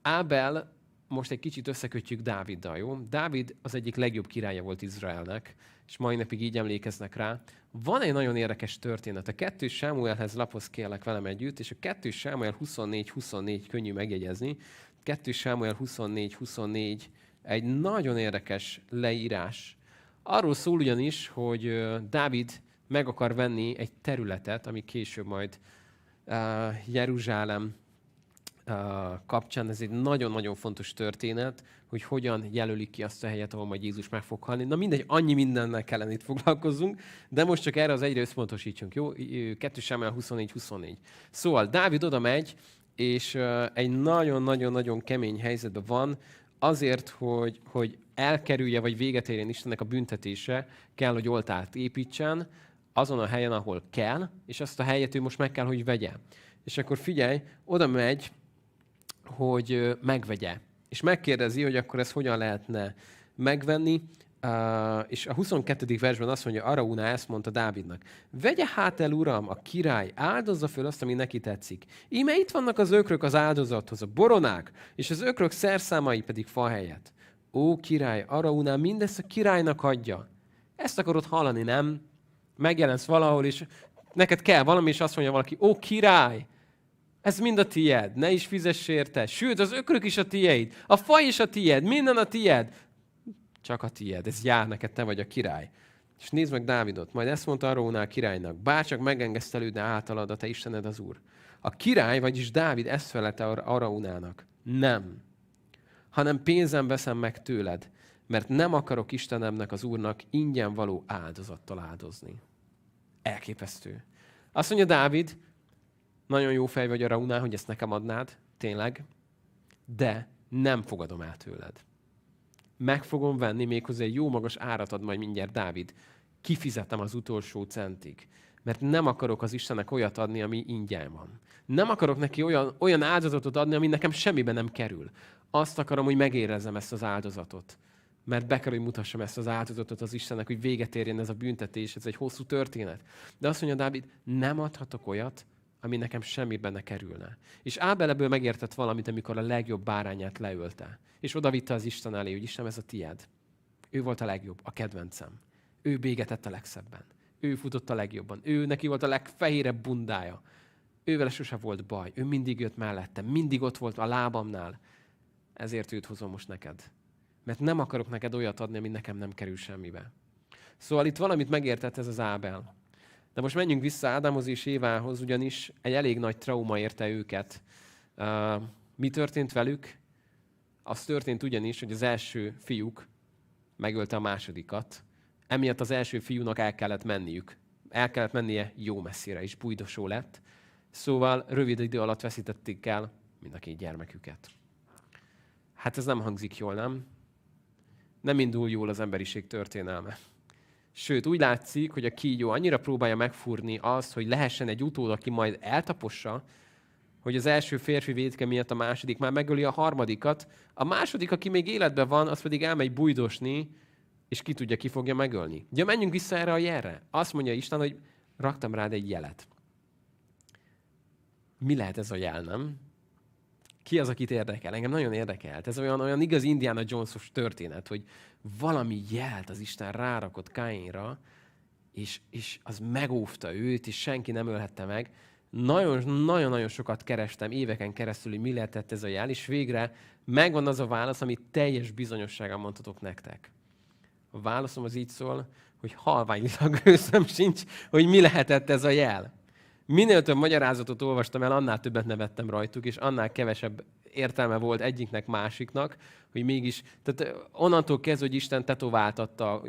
Ábel, most egy kicsit összekötjük Dáviddal, jó? Dávid az egyik legjobb királya volt Izraelnek, és mai napig így emlékeznek rá. Van egy nagyon érdekes történet. A kettő Sámuelhez lapoz kérlek velem együtt, és a kettő Sámuel 24-24 könnyű megjegyezni. Kettő Sámuel 24-24 egy nagyon érdekes leírás. Arról szól ugyanis, hogy Dávid meg akar venni egy területet, ami később majd Jeruzsálem kapcsán ez egy nagyon-nagyon fontos történet, hogy hogyan jelölik ki azt a helyet, ahol majd Jézus meg fog halni. Na mindegy, annyi mindennel kellene itt foglalkozzunk, de most csak erre az egyre összpontosítsunk, jó? 2 Sámuel 24-24. Szóval Dávid oda megy, és egy nagyon-nagyon-nagyon kemény helyzetben van, azért, hogy, hogy elkerülje, vagy véget érjen Istennek a büntetése, kell, hogy oltárt építsen, azon a helyen, ahol kell, és azt a helyet ő most meg kell, hogy vegye. És akkor figyelj, oda megy, hogy megvegye. És megkérdezi, hogy akkor ezt hogyan lehetne megvenni. Uh, és a 22. versben azt mondja, Arauna ezt mondta Dávidnak. Vegye hát el, uram, a király, áldozza föl azt, ami neki tetszik. Íme itt vannak az ökrök az áldozathoz, a boronák, és az ökrök szerszámai pedig fa helyett. Ó, király, Arauna mindezt a királynak adja. Ezt akarod hallani, nem? Megjelensz valahol, és neked kell valami, és azt mondja valaki, ó, király, ez mind a tied, ne is fizess érte. Sőt, az ökrök is a tiéd, a fa is a tied, minden a tied csak a tied, ez jár neked, te vagy a király. És nézd meg Dávidot, majd ezt mondta Arónál királynak, bárcsak megengesztelődne általad a te Istened az Úr. A király, vagyis Dávid ezt felelte Araúnának. Nem. Hanem pénzem veszem meg tőled, mert nem akarok Istenemnek, az Úrnak ingyen való áldozattal áldozni. Elképesztő. Azt mondja Dávid, nagyon jó fej vagy Araúnál, hogy ezt nekem adnád, tényleg, de nem fogadom el tőled meg fogom venni, méghozzá egy jó magas árat ad majd mindjárt Dávid. Kifizetem az utolsó centig. Mert nem akarok az Istennek olyat adni, ami ingyen van. Nem akarok neki olyan, olyan áldozatot adni, ami nekem semmibe nem kerül. Azt akarom, hogy megérezzem ezt az áldozatot. Mert be kell, hogy mutassam ezt az áldozatot az Istennek, hogy véget érjen ez a büntetés, ez egy hosszú történet. De azt mondja Dávid, nem adhatok olyat, ami nekem semmiben ne kerülne. És Ábel ebből megértett valamit, amikor a legjobb bárányát leölte. És odavitte az Isten elé, hogy Isten, ez a tied. Ő volt a legjobb, a kedvencem. Ő bégetett a legszebben. Ő futott a legjobban. Ő neki volt a legfehérebb bundája. Ővel sose volt baj. Ő mindig jött mellettem. Mindig ott volt a lábamnál. Ezért őt hozom most neked. Mert nem akarok neked olyat adni, ami nekem nem kerül semmibe. Szóval itt valamit megértett ez az Ábel. De most menjünk vissza Ádámhoz és Évához, ugyanis egy elég nagy trauma érte őket. Mi történt velük? Az történt ugyanis, hogy az első fiúk megölte a másodikat. Emiatt az első fiúnak el kellett menniük. El kellett mennie jó messzire, és bujdosó lett. Szóval rövid idő alatt veszítették el mind a két gyermeküket. Hát ez nem hangzik jól, nem? Nem indul jól az emberiség történelme. Sőt, úgy látszik, hogy a kígyó annyira próbálja megfúrni azt, hogy lehessen egy utód, aki majd eltapossa, hogy az első férfi védke miatt a második már megöli a harmadikat, a második, aki még életben van, az pedig elmegy bujdosni, és ki tudja, ki fogja megölni. Ugye menjünk vissza erre a jelre. Azt mondja Isten, hogy raktam rád egy jelet. Mi lehet ez a jel, nem? Ki az, akit érdekel? Engem nagyon érdekelt. Ez olyan, olyan igaz Indiana Jones-os történet, hogy valami jelt az Isten rárakott Káinra, és, és az megóvta őt, és senki nem ölhette meg. Nagyon-nagyon sokat kerestem éveken keresztül, hogy mi lehetett ez a jel, és végre megvan az a válasz, amit teljes bizonyossággal mondhatok nektek. A válaszom az így szól, hogy halványilag [laughs] őszem sincs, hogy mi lehetett ez a jel. Minél több magyarázatot olvastam el, annál többet nevettem rajtuk, és annál kevesebb értelme volt egyiknek, másiknak, hogy mégis, tehát onnantól kezdve, hogy Isten tetováltatta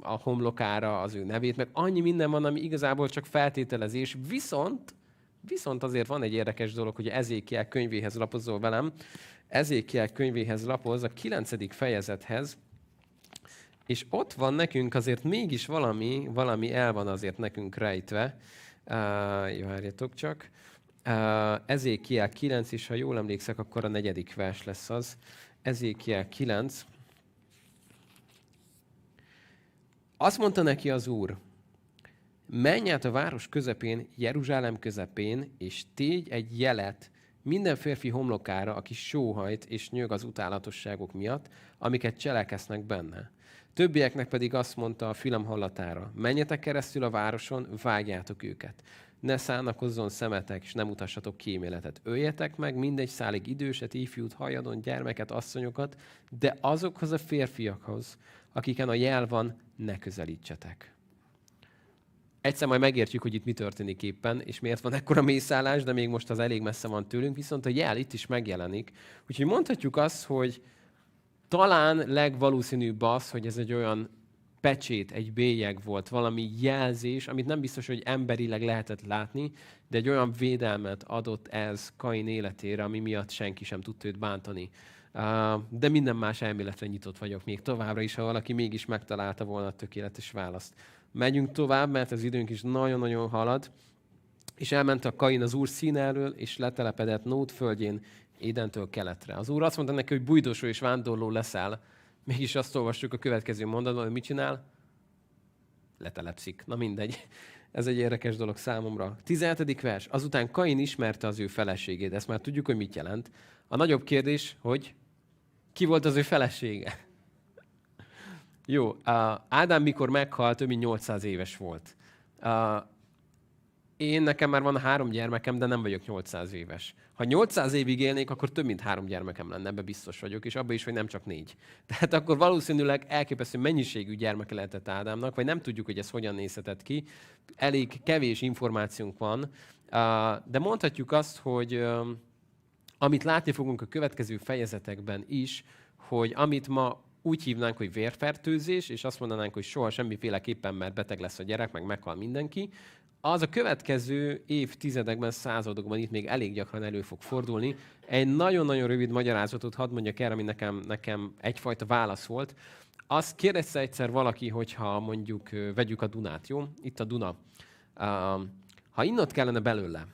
a homlokára az ő nevét, meg annyi minden van, ami igazából csak feltételezés, viszont, viszont azért van egy érdekes dolog, hogy Ezékiel könyvéhez lapozol velem, Ezékiel könyvéhez lapoz a kilencedik fejezethez, és ott van nekünk azért mégis valami, valami el van azért nekünk rejtve. Uh, várjatok csak. Uh, Ezékiel 9, és ha jól emlékszek, akkor a negyedik vers lesz az. Ezékiel 9. Azt mondta neki az Úr, menj át a város közepén, Jeruzsálem közepén, és tégy egy jelet minden férfi homlokára, aki sóhajt és nyög az utálatosságok miatt, amiket cselekesznek benne. Többieknek pedig azt mondta a fülem hallatára, menjetek keresztül a városon, vágjátok őket ne szánakozzon szemetek, és nem mutassatok kíméletet. Öljetek meg mindegy szálig időset, ifjút, hajadon, gyermeket, asszonyokat, de azokhoz a férfiakhoz, akiken a jel van, ne közelítsetek. Egyszer majd megértjük, hogy itt mi történik éppen, és miért van ekkora mészállás, de még most az elég messze van tőlünk, viszont a jel itt is megjelenik. Úgyhogy mondhatjuk azt, hogy talán legvalószínűbb az, hogy ez egy olyan pecsét, egy bélyeg volt, valami jelzés, amit nem biztos, hogy emberileg lehetett látni, de egy olyan védelmet adott ez Kain életére, ami miatt senki sem tudta őt bántani. De minden más elméletre nyitott vagyok még továbbra is, ha valaki mégis megtalálta volna a tökéletes választ. Megyünk tovább, mert az időnk is nagyon-nagyon halad. És elment a Kain az úr színelől, és letelepedett Nót földjén, Édentől keletre. Az úr azt mondta neki, hogy bujdosó és vándorló leszel, Mégis azt olvassuk a következő mondatban, hogy mit csinál? Letelepszik. Na mindegy. Ez egy érdekes dolog számomra. 17. vers. Azután Kain ismerte az ő feleségét. Ezt már tudjuk, hogy mit jelent. A nagyobb kérdés, hogy ki volt az ő felesége? [laughs] Jó, Ádám mikor meghalt, ő mint 800 éves volt. Én nekem már van három gyermekem, de nem vagyok 800 éves. Ha 800 évig élnék, akkor több mint három gyermekem lenne, ebbe biztos vagyok, és abban is, hogy nem csak négy. [laughs] Tehát akkor valószínűleg elképesztő mennyiségű gyermeke lehetett Ádámnak, vagy nem tudjuk, hogy ez hogyan nézhetett ki. Elég kevés információnk van, de mondhatjuk azt, hogy amit látni fogunk a következő fejezetekben is, hogy amit ma úgy hívnánk, hogy vérfertőzés, és azt mondanánk, hogy soha semmiféleképpen, mert beteg lesz a gyerek, meg meghal mindenki, az a következő évtizedekben, századokban itt még elég gyakran elő fog fordulni. Egy nagyon-nagyon rövid magyarázatot hadd mondjak el, ami nekem, nekem egyfajta válasz volt. Azt kérdezte egyszer valaki, hogyha mondjuk vegyük a Dunát, jó? Itt a Duna. Ha innot kellene belőle,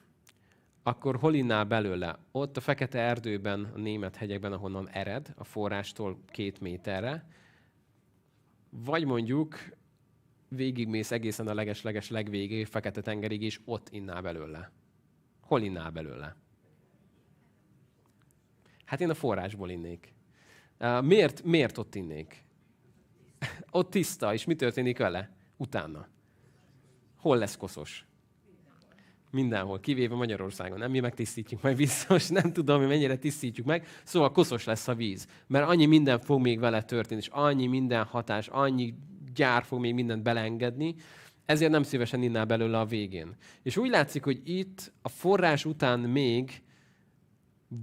akkor hol innál belőle? Ott a fekete erdőben, a német hegyekben, ahonnan ered, a forrástól két méterre, vagy mondjuk végigmész egészen a leges-leges legvégéig, fekete tengerig, és ott innál belőle. Hol innál belőle? Hát én a forrásból innék. Miért, miért ott innék? [laughs] ott tiszta, és mi történik vele? Utána. Hol lesz koszos? Mindenhol, kivéve Magyarországon. Nem mi megtisztítjuk majd [laughs] biztos, nem tudom, hogy mennyire tisztítjuk meg. Szóval koszos lesz a víz, mert annyi minden fog még vele történni, és annyi minden hatás, annyi gyár fog még mindent belengedni, ezért nem szívesen innál belőle a végén. És úgy látszik, hogy itt a forrás után még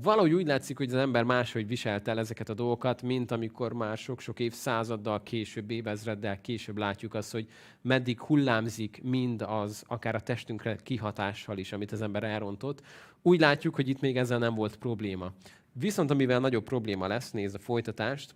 valahogy úgy látszik, hogy az ember máshogy viselt el ezeket a dolgokat, mint amikor már sok-sok évszázaddal később, évezreddel később látjuk azt, hogy meddig hullámzik mind az, akár a testünkre kihatással is, amit az ember elrontott. Úgy látjuk, hogy itt még ezzel nem volt probléma. Viszont amivel nagyobb probléma lesz, nézd a folytatást,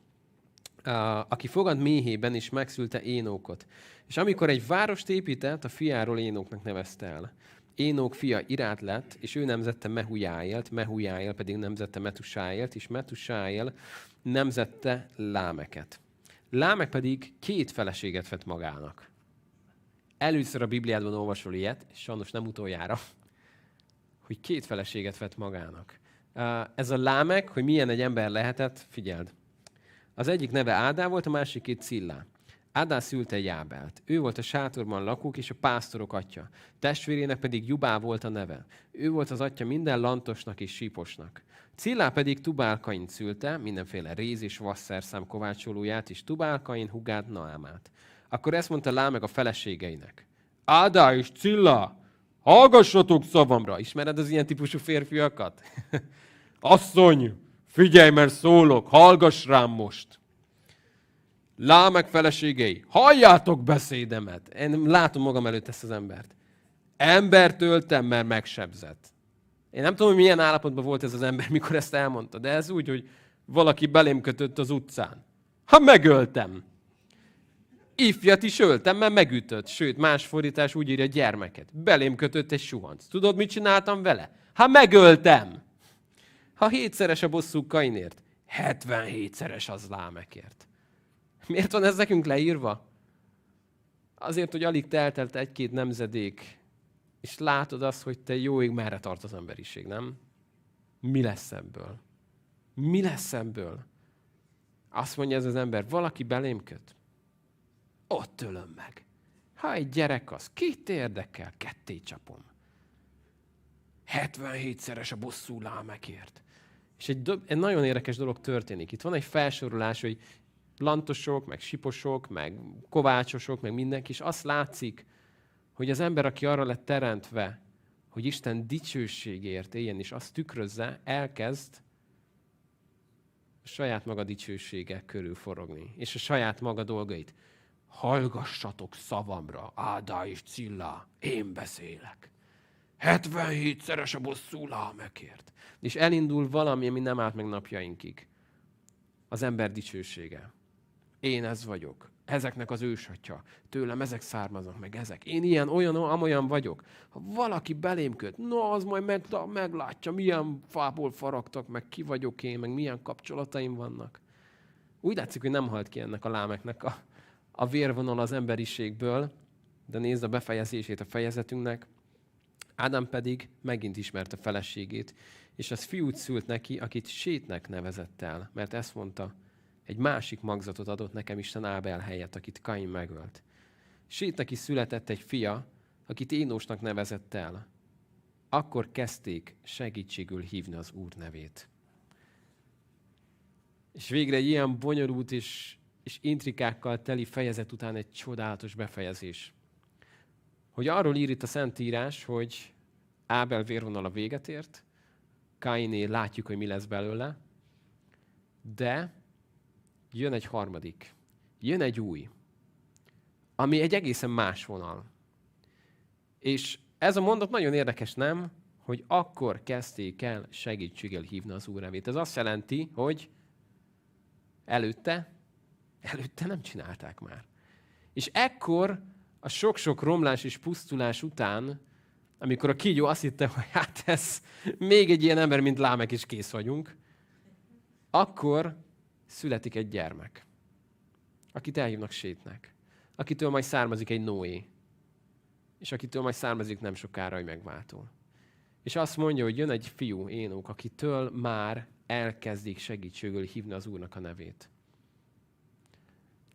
aki fogad méhében is megszülte Énókot. És amikor egy várost épített, a fiáról Énóknak nevezte el. Énók fia Irát lett, és ő nemzette Mehujáélt, Mehujáél pedig nemzette Metusáélt, és Metusáél nemzette Lámeket. Lámek pedig két feleséget vett magának. Először a Bibliádban olvasol ilyet, és sajnos nem utoljára, [laughs] hogy két feleséget vett magának. Ez a Lámek, hogy milyen egy ember lehetett, figyeld. Az egyik neve Ádá volt, a másik két Cillá. Ádá szülte Jábelt. Ő volt a sátorban lakók és a pásztorok atya. Testvérének pedig Jubá volt a neve. Ő volt az atya minden lantosnak és síposnak. Cillá pedig Tubálkain szülte, mindenféle réz és vasszerszám kovácsolóját, és Tubálkain hugát Naámát. Akkor ezt mondta Lámeg a feleségeinek. Ádá és Cilla, hallgassatok szavamra! Ismered az ilyen típusú férfiakat? [laughs] Asszony, Figyelj, mert szólok, hallgass rám most. Lámek feleségei, halljátok beszédemet. Én látom magam előtt ezt az embert. Embert öltem, mert megsebzett. Én nem tudom, hogy milyen állapotban volt ez az ember, [laughs] mikor ezt elmondta, de ez úgy, hogy valaki belém kötött az utcán. Ha megöltem. Ifjat is öltem, mert megütött. Sőt, más fordítás úgy írja gyermeket. Belém kötött egy suhanc. Tudod, mit csináltam vele? Ha megöltem. Ha hétszeres a bosszú Kainért, 77-szeres az Lámekért. Miért van ez nekünk leírva? Azért, hogy alig teltelt egy-két nemzedék, és látod azt, hogy te jóig merre tart az emberiség, nem? Mi lesz ebből? Mi lesz ebből? Azt mondja ez az ember, valaki belém köt. Ott ölöm meg. Ha egy gyerek az, kit érdekel? Ketté csapom. 77-szeres a bosszú lámekért. És egy, do- egy nagyon érdekes dolog történik. Itt van egy felsorolás, hogy lantosok, meg siposok, meg kovácsosok, meg mindenki, és azt látszik, hogy az ember, aki arra lett teremtve, hogy Isten dicsőségért éljen, és azt tükrözze, elkezd a saját maga dicsősége körül forogni, és a saját maga dolgait. Hallgassatok szavamra, Ádá és Cilla, én beszélek. 77-szeres a bosszú lámekért. És elindul valami, ami nem állt meg napjainkig. Az ember dicsősége. Én ez vagyok. Ezeknek az ősatja. Tőlem ezek származnak meg ezek. Én ilyen, olyan, amolyan vagyok. Ha valaki belém köt, no, az majd meg, meglátja, milyen fából faragtak, meg ki vagyok én, meg milyen kapcsolataim vannak. Úgy látszik, hogy nem halt ki ennek a lámeknek a, a vérvonal az emberiségből, de nézd a befejezését a fejezetünknek. Ádám pedig megint ismerte feleségét, és az fiút szült neki, akit Sétnek nevezett el, mert ezt mondta, egy másik magzatot adott nekem Isten Ábel helyett, akit Kain megölt. Sétnek is született egy fia, akit Énosnak nevezett el. Akkor kezdték segítségül hívni az Úr nevét. És végre egy ilyen bonyolult és, és intrikákkal teli fejezet után egy csodálatos befejezés. Hogy arról ír itt a Szentírás, hogy Ábel vérvonal a véget ért, Kainé látjuk, hogy mi lesz belőle, de jön egy harmadik, jön egy új, ami egy egészen más vonal. És ez a mondat nagyon érdekes, nem? Hogy akkor kezdték el segítséggel hívni az Úr nevét. Ez azt jelenti, hogy előtte, előtte nem csinálták már. És ekkor a sok-sok romlás és pusztulás után, amikor a kígyó azt hitte, hogy hát ez még egy ilyen ember, mint Lámek, is kész vagyunk, akkor születik egy gyermek, akit elhívnak sétnek, akitől majd származik egy Noé, és akitől majd származik nem sokára egy megváltó. És azt mondja, hogy jön egy fiú, Énók, akitől már elkezdik segítségül hívni az Úrnak a nevét.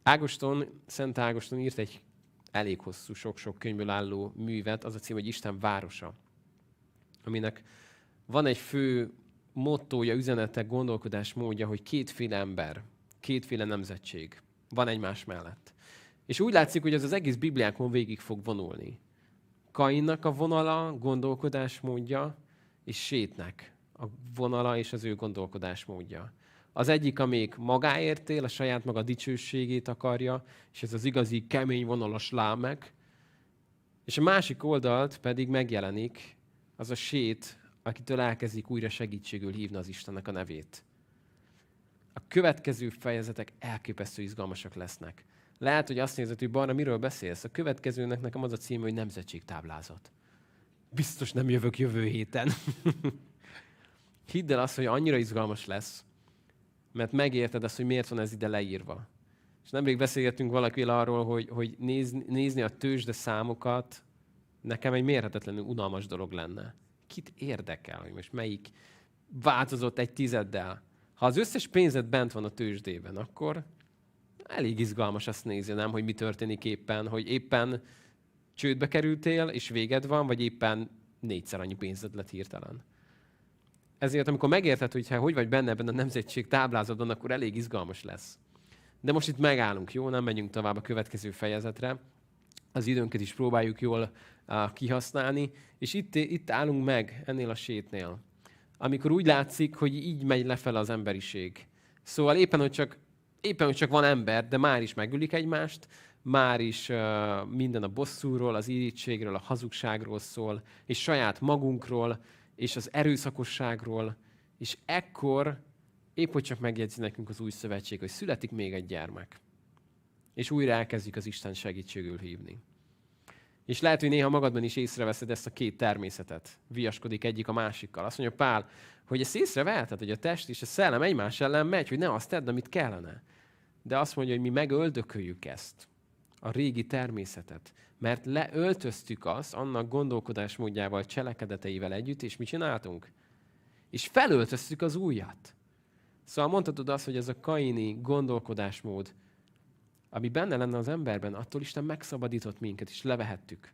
Ágoston, Szent Ágoston írt egy elég hosszú, sok-sok könyvből álló művet, az a cím, hogy Isten városa, aminek van egy fő mottója, üzenete, gondolkodás módja, hogy kétféle ember, kétféle nemzetség van egymás mellett. És úgy látszik, hogy ez az egész Bibliákon végig fog vonulni. Kainnak a vonala, gondolkodás módja, és Sétnek a vonala és az ő gondolkodás módja. Az egyik, amíg magáért él, a saját maga dicsőségét akarja, és ez az igazi kemény vonalas lámek, és a másik oldalt pedig megjelenik az a sét, akitől elkezdik újra segítségül hívni az Istennek a nevét. A következő fejezetek elképesztő izgalmasak lesznek. Lehet, hogy azt nézed, hogy Barna, miről beszélsz? A következőnek nekem az a címe, hogy nemzetségtáblázat. Biztos nem jövök jövő héten. [laughs] Hidd el azt, hogy annyira izgalmas lesz, mert megérted azt, hogy miért van ez ide leírva. És nemrég beszélgettünk valakivel arról, hogy, hogy nézni, nézni a tőzsde számokat nekem egy mérhetetlenül unalmas dolog lenne. Kit érdekel, hogy most melyik változott egy tizeddel? Ha az összes pénzed bent van a tőzsdében, akkor elég izgalmas azt nézni, nem, hogy mi történik éppen, hogy éppen csődbe kerültél, és véged van, vagy éppen négyszer annyi pénzed lett hirtelen. Ezért, amikor megérted, hogy hogy vagy benne ebben a nemzetség táblázatban, akkor elég izgalmas lesz. De most itt megállunk, jó? Nem megyünk tovább a következő fejezetre. Az időnket is próbáljuk jól uh, kihasználni. És itt, itt állunk meg, ennél a sétnél. Amikor úgy látszik, hogy így megy lefele az emberiség. Szóval éppen, hogy csak, éppen, hogy csak van ember, de már is megülik egymást, már is uh, minden a bosszúról, az irítségről, a hazugságról szól, és saját magunkról, és az erőszakosságról, és ekkor épp hogy csak megjegyzi nekünk az új szövetség, hogy születik még egy gyermek. És újra elkezdjük az Isten segítségül hívni. És lehet, hogy néha magadban is észreveszed ezt a két természetet. Viaskodik egyik a másikkal. Azt mondja Pál, hogy ezt észreveheted, hogy a test és a szellem egymás ellen megy, hogy ne azt tedd, amit kellene. De azt mondja, hogy mi megöldököljük ezt, a régi természetet mert leöltöztük azt annak gondolkodásmódjával, cselekedeteivel együtt, és mit csináltunk? És felöltöztük az újat. Szóval mondhatod azt, hogy ez a kaini gondolkodásmód, ami benne lenne az emberben, attól Isten megszabadított minket, és levehettük.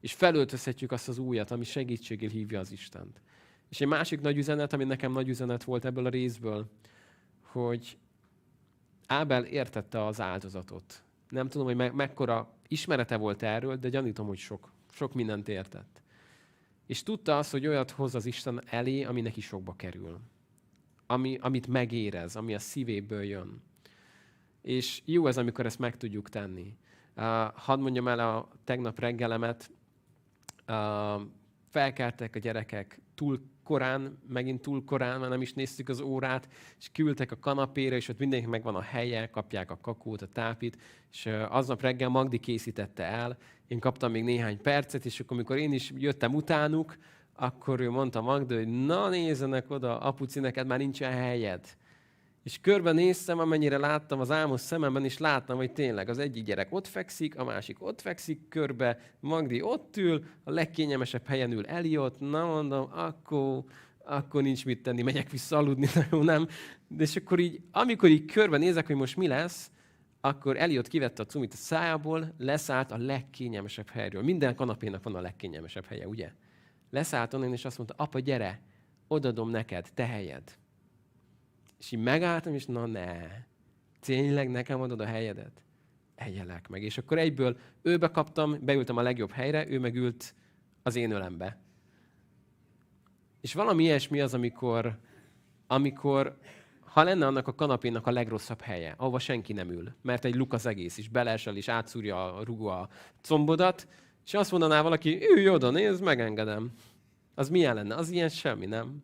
És felöltözhetjük azt az újat, ami segítségél hívja az Istent. És egy másik nagy üzenet, ami nekem nagy üzenet volt ebből a részből, hogy Ábel értette az áldozatot. Nem tudom, hogy me- mekkora ismerete volt erről, de gyanítom, hogy sok, sok mindent értett. És tudta azt, hogy olyat hoz az Isten elé, ami neki sokba kerül. Ami, amit megérez, ami a szívéből jön. És jó ez, amikor ezt meg tudjuk tenni. Uh, hadd mondjam el a tegnap reggelemet. Uh, felkeltek a gyerekek túl korán, megint túl korán, mert nem is néztük az órát, és küldtek a kanapére, és ott mindenki megvan a helye, kapják a kakót, a tápit, és aznap reggel Magdi készítette el, én kaptam még néhány percet, és akkor, amikor én is jöttem utánuk, akkor ő mondta Magda, hogy na nézzenek oda, apuci, neked már nincsen helyed. És körbenéztem, amennyire láttam az álmos szememben, és láttam, hogy tényleg az egyik gyerek ott fekszik, a másik ott fekszik körbe, Magdi ott ül, a legkényelmesebb helyen ül Eliott, na mondom, akkor, akkor nincs mit tenni, megyek vissza aludni, [laughs] na jó, nem. De és akkor így, amikor így körbe nézek, hogy most mi lesz, akkor Eliott kivette a cumit a szájából, leszállt a legkényelmesebb helyről. Minden kanapénak van a legkényelmesebb helye, ugye? Leszállt onnan, és azt mondta, apa, gyere, odadom neked, te helyed. És így megálltam, és na ne, tényleg nekem adod a helyedet? Egyelek meg. És akkor egyből őbe kaptam, beültem a legjobb helyre, ő megült az én ölembe. És valami ilyesmi az, amikor, amikor ha lenne annak a kanapénak a legrosszabb helye, ahova senki nem ül, mert egy luk az egész, és belesel, és átszúrja a rugó a combodat, és azt mondaná valaki, ülj oda, nézd, megengedem. Az milyen lenne? Az ilyen semmi, nem?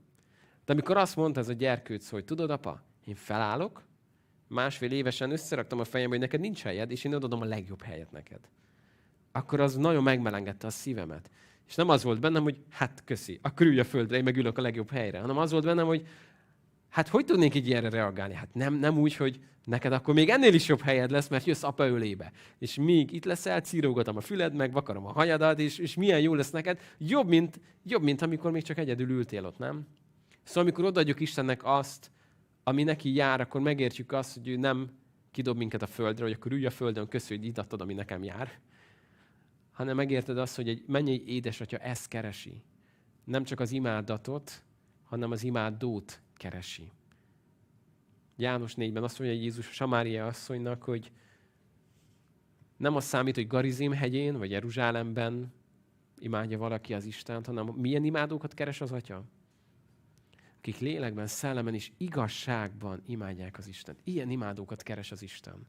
De amikor azt mondta ez a gyerkőc, hogy tudod, apa, én felállok, másfél évesen összeraktam a fejembe, hogy neked nincs helyed, és én odaadom a legjobb helyet neked. Akkor az nagyon megmelengette a szívemet. És nem az volt bennem, hogy hát köszi, akkor ülj a földre, én megülök a legjobb helyre, hanem az volt bennem, hogy hát hogy tudnék így ilyenre reagálni? Hát nem, nem úgy, hogy neked akkor még ennél is jobb helyed lesz, mert jössz apa ölébe. És míg itt leszel, círógatom a füled, meg vakarom a hajadat, és, és milyen jó lesz neked. Jobb mint, jobb, mint amikor még csak egyedül ültél ott, nem? Szóval amikor odaadjuk Istennek azt, ami neki jár, akkor megértjük azt, hogy ő nem kidob minket a földre, hogy akkor ülj a földön, köszönj, hogy itt adtad, ami nekem jár, hanem megérted azt, hogy egy mennyei édesatya ezt keresi. Nem csak az imádatot, hanem az imádót keresi. János 4-ben azt mondja Jézus a Samária asszonynak, hogy nem az számít, hogy Garizim hegyén, vagy Jeruzsálemben imádja valaki az Istent, hanem milyen imádókat keres az Atya? Akik lélekben, szellemen és igazságban imádják az Istent. Ilyen imádókat keres az Isten.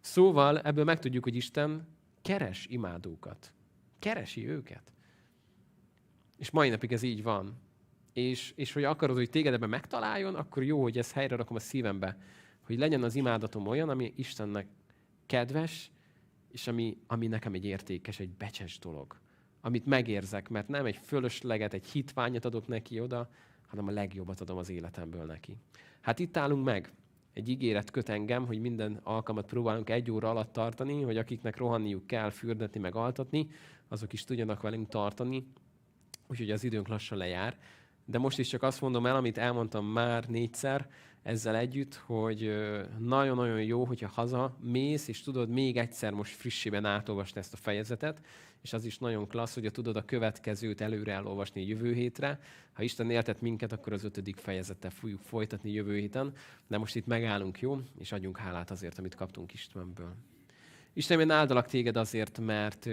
Szóval ebből megtudjuk, hogy Isten keres imádókat. Keresi őket. És mai napig ez így van és, és hogy akarod, hogy téged ebben megtaláljon, akkor jó, hogy ezt helyre rakom a szívembe, hogy legyen az imádatom olyan, ami Istennek kedves, és ami, ami nekem egy értékes, egy becses dolog. Amit megérzek, mert nem egy fölösleget, egy hitványat adok neki oda, hanem a legjobbat adom az életemből neki. Hát itt állunk meg. Egy ígéret köt engem, hogy minden alkalmat próbálunk egy óra alatt tartani, hogy akiknek rohanniuk kell, fürdetni, meg altatni, azok is tudjanak velünk tartani, úgyhogy az időnk lassan lejár. De most is csak azt mondom el, amit elmondtam már négyszer ezzel együtt, hogy nagyon-nagyon jó, hogyha haza mész, és tudod még egyszer most frissében átolvasni ezt a fejezetet, és az is nagyon klassz, hogy tudod a következőt előre elolvasni jövő hétre. Ha Isten éltet minket, akkor az ötödik fejezettel fogjuk folytatni jövő héten, de most itt megállunk, jó? És adjunk hálát azért, amit kaptunk Istenből. Istenem, én áldalak téged azért, mert,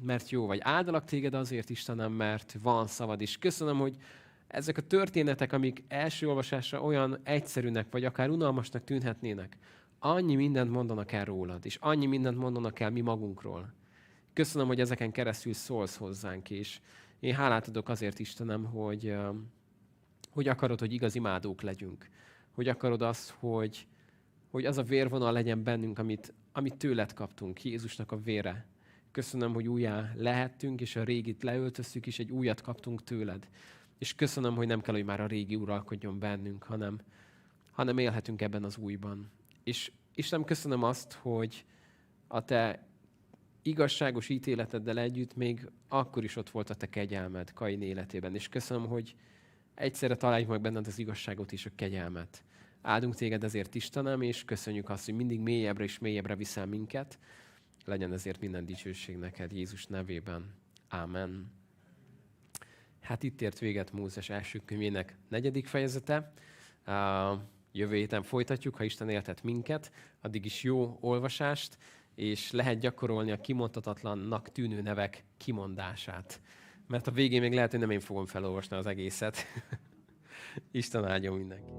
mert jó vagy. Áldalak téged azért, Istenem, mert van szavad, és köszönöm, hogy ezek a történetek, amik első olvasásra olyan egyszerűnek, vagy akár unalmasnak tűnhetnének, annyi mindent mondanak el rólad, és annyi mindent mondanak el mi magunkról. Köszönöm, hogy ezeken keresztül szólsz hozzánk, és én hálát adok azért, Istenem, hogy, hogy akarod, hogy igaz imádók legyünk. Hogy akarod azt, hogy, hogy az a vérvonal legyen bennünk, amit, amit tőled kaptunk, Jézusnak a vére. Köszönöm, hogy újjá lehettünk, és a régit leöltöztük, és egy újat kaptunk tőled. És köszönöm, hogy nem kell, hogy már a régi uralkodjon bennünk, hanem, hanem élhetünk ebben az újban. És Isten, köszönöm azt, hogy a te igazságos ítéleteddel együtt még akkor is ott volt a te kegyelmed Kain életében. És köszönöm, hogy egyszerre találjuk meg benned az igazságot és a kegyelmet. Áldunk téged ezért, Istenem, és köszönjük azt, hogy mindig mélyebbre és mélyebbre viszel minket. Legyen ezért minden dicsőség neked Jézus nevében. Amen. Hát itt ért véget Mózes első könyvének negyedik fejezete. Jövő héten folytatjuk, ha Isten éltet minket, addig is jó olvasást, és lehet gyakorolni a kimondhatatlannak tűnő nevek kimondását. Mert a végén még lehet, hogy nem én fogom felolvasni az egészet. [laughs] Isten áldjon mindenki.